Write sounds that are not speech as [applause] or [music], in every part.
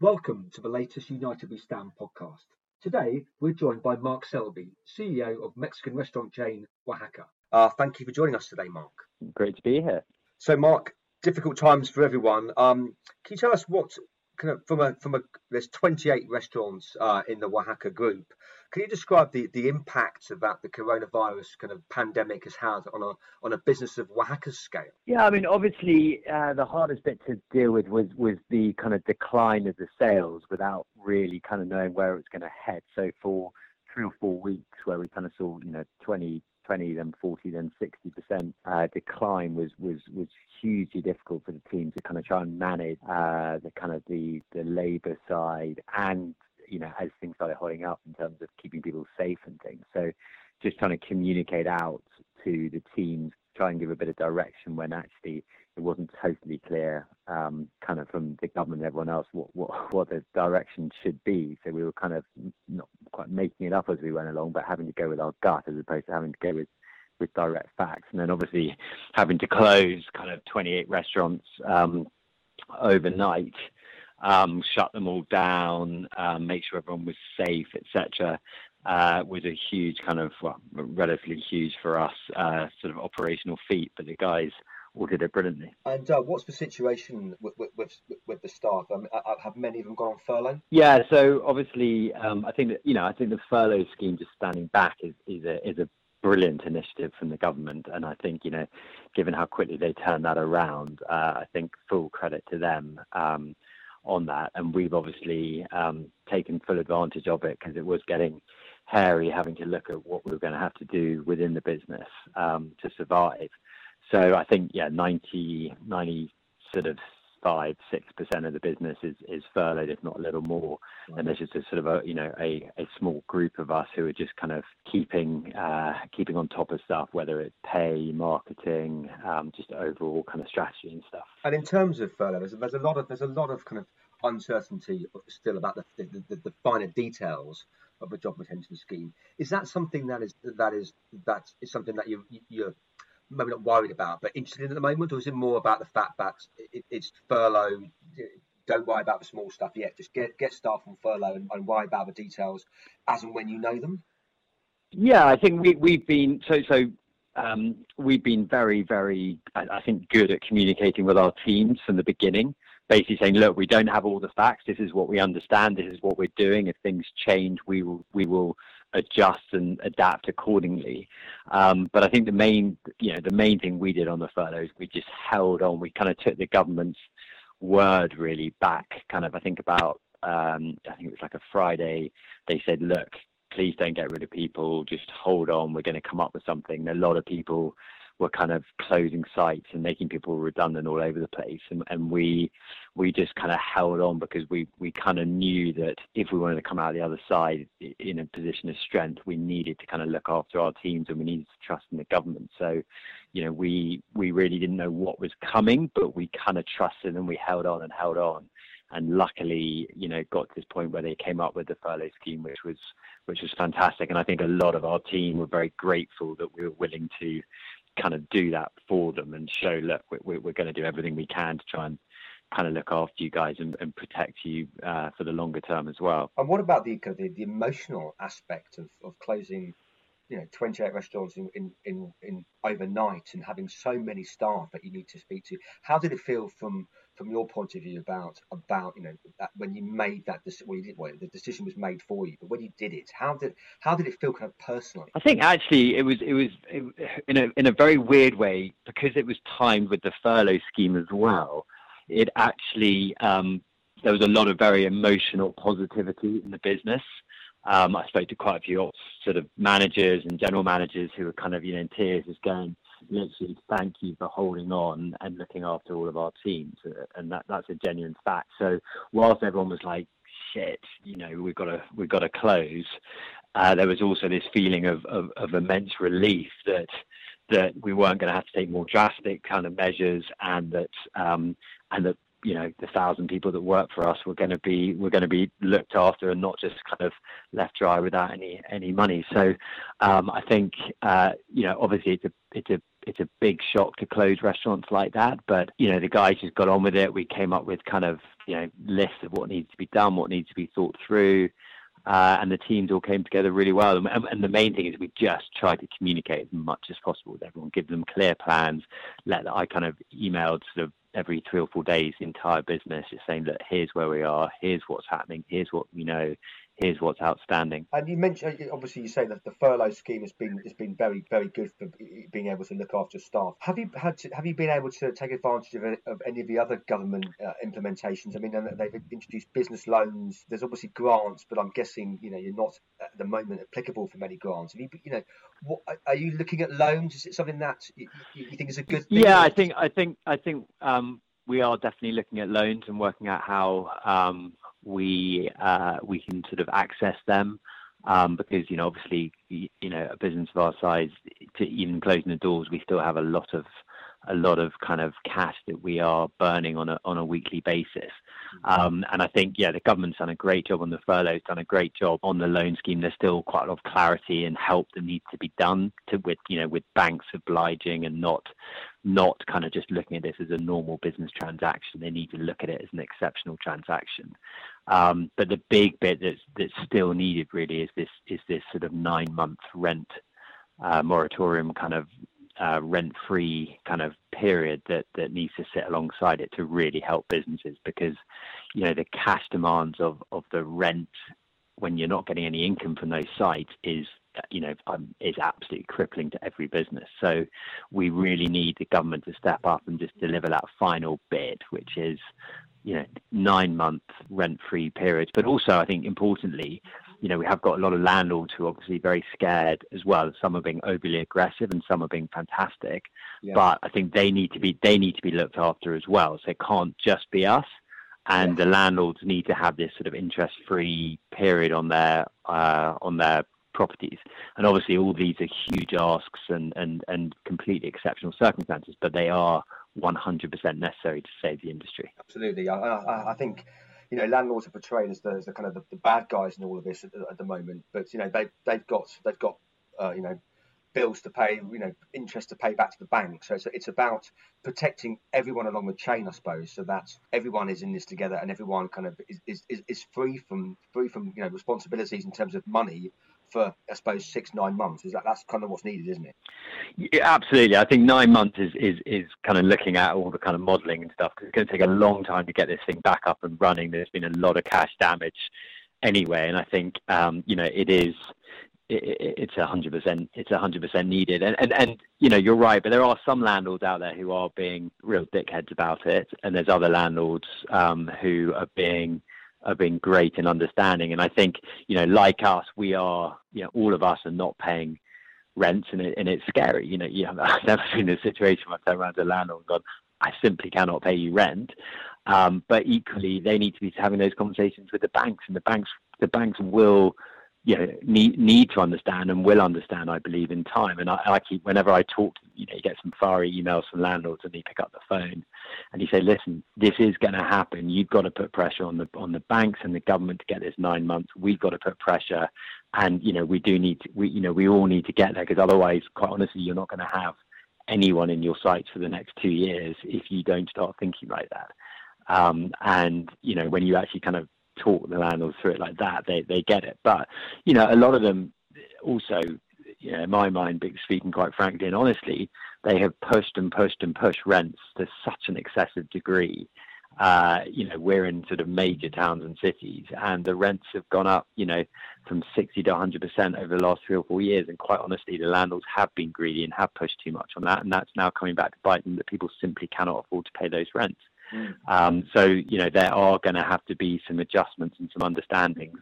Welcome to the latest United We Stand podcast. Today, we're joined by Mark Selby, CEO of Mexican restaurant chain Wahaca. Uh, thank you for joining us today, Mark. Great to be here. So, Mark, difficult times for everyone. Um, can you tell us what kind of from a from a there's 28 restaurants uh, in the Wahaca group. Can you describe the, the impact that the coronavirus kind of pandemic has had on a on a business of Wahaca's scale? Yeah, I mean, obviously, uh, the hardest bit to deal with was was the kind of decline of the sales without really kind of knowing where it was going to head. So for three or four weeks, where we kind of saw you know 20 20, then 40, then 60% uh, decline was, was, was hugely difficult for the team to kind of try and manage uh, the kind of the, the labour side and, you know, as things started holding up in terms of keeping people safe and things. So just trying to communicate out to the teams, try and give a bit of direction when actually it wasn't totally clear, um, kind of from the government and everyone else, what, what, [laughs] what the direction should be. So we were kind of not quite making it up as we went along, but having to go with our gut as opposed to having to go with with direct facts. And then obviously [laughs] having to close kind of 28 restaurants um, overnight, um, shut them all down, um, make sure everyone was safe, etc. Uh, was a huge kind of well, relatively huge for us uh, sort of operational feat. But the guys all did it brilliantly. And uh, what's the situation with, with, with, with the staff? Um, have many of them gone on furlough? Yeah, so obviously, um, I think that you know, I think the furlough scheme just standing back is is a is a brilliant initiative from the government, and I think you know, given how quickly they turned that around, uh, I think full credit to them. Um, on that, and we've obviously um, taken full advantage of it because it was getting hairy having to look at what we were going to have to do within the business um, to survive. So I think, yeah, 90, 90 sort of five, six percent of the business is, is furloughed, if not a little more. And there's just a sort of a you know a, a small group of us who are just kind of keeping uh, keeping on top of stuff, whether it's pay, marketing, um, just overall kind of strategy and stuff. And in terms of furlough, there's, there's a lot of there's a lot of kind of uncertainty still about the the, the, the finer details of a job retention scheme. Is that something that is that is that is something that you you're maybe not worried about, but interested in at the moment, or is it more about the fact that it, it's furlough? Don't worry about the small stuff yet. Just get get staff on furlough and, and worry about the details as and when you know them. Yeah, I think we we've been so so. Um, we've been very, very, I think, good at communicating with our teams from the beginning basically saying, look, we don't have all the facts. This is what we understand. This is what we're doing. If things change, we will we will adjust and adapt accordingly. Um, but I think the main, you know, the main thing we did on the furloughs, we just held on. We kind of took the government's word really back. Kind of, I think about, um, I think it was like a Friday. They said, look, please don't get rid of people. Just hold on. We're going to come up with something. A lot of people were kind of closing sites and making people redundant all over the place. And, and we we just kind of held on because we, we kind of knew that if we wanted to come out the other side in a position of strength, we needed to kind of look after our teams and we needed to trust in the government. So, you know, we we really didn't know what was coming, but we kind of trusted and we held on and held on. And luckily, you know, got to this point where they came up with the furlough scheme, which was which was fantastic. And I think a lot of our team were very grateful that we were willing to kind of do that for them and show, look, we're, we're going to do everything we can to try and kind of look after you guys and, and protect you uh, for the longer term as well. And what about the the, the emotional aspect of, of closing, you know, 28 restaurants in, in, in, in overnight and having so many staff that you need to speak to? How did it feel from from your point of view about about you know that when you made that decision, well, you did, well, the decision was made for you, but when you did it, how did how did it feel kind of personally? I think actually it was it was in a in a very weird way because it was timed with the furlough scheme as well. It actually um, there was a lot of very emotional positivity in the business. Um, I spoke to quite a few sort of managers and general managers who were kind of you know in tears, just going literally thank you for holding on and looking after all of our teams, uh, and that that's a genuine fact. So whilst everyone was like, "Shit, you know, we've got to we've got to close," uh, there was also this feeling of, of, of immense relief that that we weren't going to have to take more drastic kind of measures, and that um, and that you know the thousand people that work for us were going to be were going to be looked after and not just kind of left dry without any any money. So um, I think uh, you know obviously it's a it's a it's a big shock to close restaurants like that. But you know, the guys just got on with it. We came up with kind of you know lists of what needs to be done, what needs to be thought through. Uh, and the teams all came together really well. And, and, the main thing is we just tried to communicate as much as possible with everyone, give them clear plans. Let I kind of emailed sort of every three or four days the entire business, just saying that here's where we are, here's what's happening, here's what we know, here's what's outstanding. And you mentioned, obviously, you say that the furlough scheme has been has been very very good for being able to look after staff. Have you had to, have you been able to take advantage of, of any of the other government uh, implementations? I mean, they've introduced business loans. There's obviously grants, but I'm guessing you know you're not at the moment applicable for many grants. Have you, you know, what, are you looking at loans? Is it something that you, you think is a good thing? Yeah, I think I think I think. Um, we are definitely looking at loans and working out how um, we uh, we can sort of access them um, because you know obviously you know a business of our size to even closing the doors we still have a lot of a lot of kind of cash that we are burning on a on a weekly basis. Mm-hmm. Um, and I think yeah, the government's done a great job on the furloughs, done a great job on the loan scheme. There's still quite a lot of clarity and help that needs to be done to with you know with banks obliging and not not kind of just looking at this as a normal business transaction. They need to look at it as an exceptional transaction. Um, but the big bit that's that's still needed really is this is this sort of nine month rent uh, moratorium kind of uh, rent free kind of period that that needs to sit alongside it to really help businesses because you know the cash demands of of the rent when you're not getting any income from those sites is you know, um, is absolutely crippling to every business. So we really need the government to step up and just deliver that final bit, which is, you know, nine month rent free periods. But also, I think importantly, you know, we have got a lot of landlords who are obviously very scared as well. Some are being overly aggressive and some are being fantastic. Yeah. But I think they need to be they need to be looked after as well. So it can't just be us and the landlords need to have this sort of interest-free period on their uh, on their properties. And obviously, all these are huge asks and, and, and completely exceptional circumstances, but they are 100% necessary to save the industry. Absolutely. I, I, I think you know, landlords are portrayed as the, as the kind of the, the, bad guys in all of this at, at, the moment. But you know, they they've got they've got uh, you know bills to pay, you know, interest to pay back to the bank. So it's, it's about protecting everyone along the chain, I suppose, so that everyone is in this together and everyone kind of is, is, is free from free from you know responsibilities in terms of money for I suppose six nine months. Is that that's kind of what's needed, isn't it? Yeah, absolutely. I think nine months is is is kind of looking at all the kind of modelling and stuff because it's going to take a long time to get this thing back up and running. There's been a lot of cash damage anyway, and I think um, you know it is it's a hundred percent it's a hundred percent needed and, and and you know you're right but there are some landlords out there who are being real dickheads about it and there's other landlords um, who are being are been great in understanding. And I think you know like us we are you know all of us are not paying rents and, it, and it's scary. You know you have, [laughs] I've never been in a situation where I've turned around to a landlord and gone I simply cannot pay you rent. Um, but equally they need to be having those conversations with the banks and the banks the banks will you know need need to understand and will understand, I believe, in time. And I, I keep whenever I talk, you know, you get some fiery emails from landlords, and they pick up the phone, and you say, "Listen, this is going to happen. You've got to put pressure on the on the banks and the government to get this nine months. We've got to put pressure, and you know, we do need to, we you know, we all need to get there because otherwise, quite honestly, you're not going to have anyone in your sites for the next two years if you don't start thinking like that." Um, and you know, when you actually kind of talk the landlords through it like that, they they get it. But you know, a lot of them also, you know, in my mind, speaking quite frankly and honestly, they have pushed and pushed and pushed rents to such an excessive degree. Uh, you know, we're in sort of major towns and cities, and the rents have gone up, you know, from 60 to 100 percent over the last three or four years. And quite honestly, the landlords have been greedy and have pushed too much on that, and that's now coming back to bite them that people simply cannot afford to pay those rents. Um, so, you know, there are going to have to be some adjustments and some understandings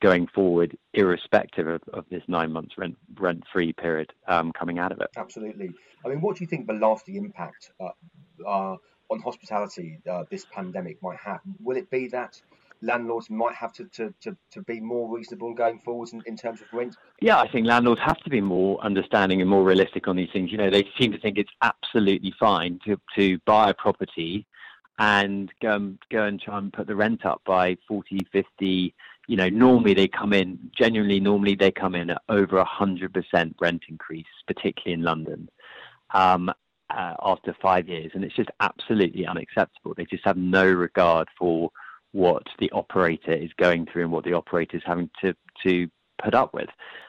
going forward, irrespective of, of this nine months rent rent free period um, coming out of it. Absolutely. I mean, what do you think the lasting impact uh, uh, on hospitality uh, this pandemic might have? Will it be that landlords might have to, to, to, to be more reasonable going forwards in, in terms of rent? Yeah, I think landlords have to be more understanding and more realistic on these things. You know, they seem to think it's absolutely fine to, to buy a property and go and, go and try and put the rent up by 40, 50. You know, normally they come in, genuinely, normally they come in at over 100% rent increase, particularly in London. um, uh, after five years, and it's just absolutely unacceptable. They just have no regard for what the operator is going through and what the operator is having to to put up with,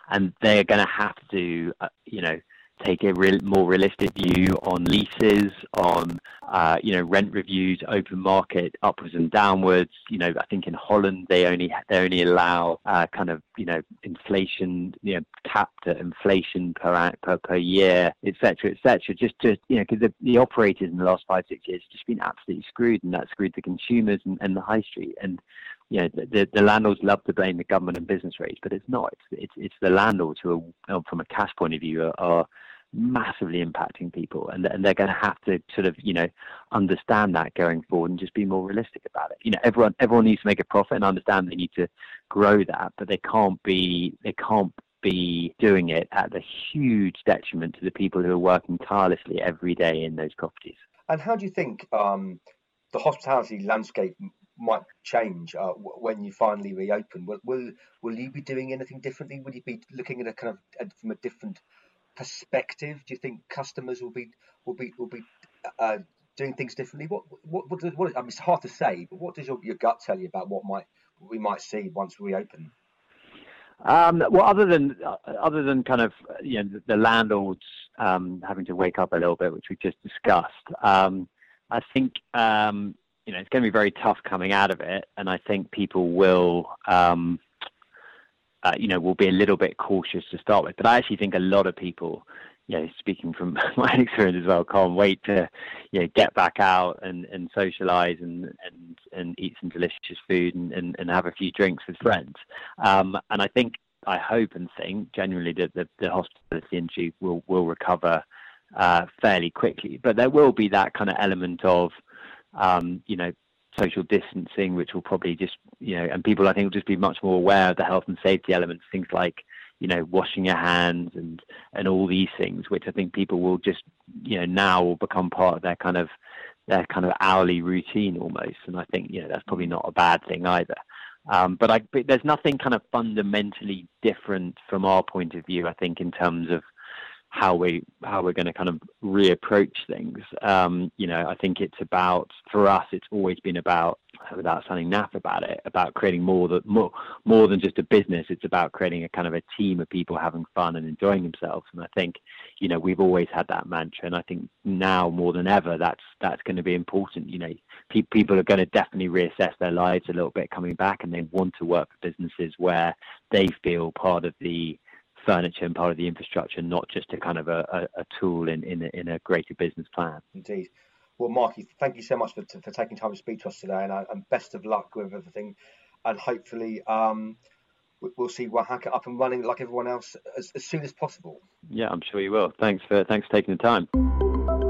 and they're going to have to, uh, you know, take a real, more realistic view on leases, on uh, you know rent reviews, open market upwards and downwards. You know, I think in Holland they only they only allow uh, kind of you know inflation, you know, capped at inflation per per, per year, etc. etc. Just to you know, because the, the operators in the last five six years have just been absolutely screwed, and that screwed the consumers and, and the high street and you know, the, the landlords love to blame the government and business rates, but it's not. It's it's, it's the landlords who are, from a cash point of view, are, are massively impacting people, and and they're going to have to sort of you know understand that going forward and just be more realistic about it. You know, everyone everyone needs to make a profit and understand they need to grow that, but they can't be they can't be doing it at the huge detriment to the people who are working tirelessly every day in those properties. And how do you think um, the hospitality landscape might change uh, when you finally reopen. Will, will will you be doing anything differently? Will you be looking at a kind of from a different perspective? Do you think customers will be will be will be uh, doing things differently? What what what, what I mean, it's hard to say, but what does your, your gut tell you about what might what we might see once we open? Um, well, other than uh, other than kind of you know the, the landlords um, having to wake up a little bit, which we just discussed, um, I think um, you know, it's going to be very tough coming out of it, and I think people will, um, uh, you know, will be a little bit cautious to start with. But I actually think a lot of people, you know, speaking from [laughs] my experience as well, can't wait to, you know, get back out and, and socialise and, and and eat some delicious food and, and, and have a few drinks with friends. Um, and I think, I hope and think genuinely that the, the hospitality industry will will recover uh, fairly quickly. But there will be that kind of element of um, you know, social distancing, which will probably just, you know, and people I think will just be much more aware of the health and safety elements, things like, you know, washing your hands and and all these things, which I think people will just, you know, now will become part of their kind of their kind of hourly routine almost. And I think, you know, that's probably not a bad thing either. Um, but I, but there's nothing kind of fundamentally different from our point of view. I think in terms of how we how we're going to kind of reapproach things. Um, you know, I think it's about for us. It's always been about without sounding naff about it, about creating more that more more than just a business. It's about creating a kind of a team of people having fun and enjoying themselves. And I think you know we've always had that mantra, and I think now more than ever that's that's going to be important. You know, pe- people are going to definitely reassess their lives a little bit coming back, and they want to work for businesses where they feel part of the furniture and part of the infrastructure, not just a kind of a, a, a tool in, in a, in a greater business plan. Indeed. Well, Marky, thank you so much for, for taking time to speak to us today, and, uh, and best of luck with everything. And hopefully, um, we'll see Wahaca up and running like everyone else as, as soon as possible. Yeah, I'm sure you will. Thanks for thanks for taking the time.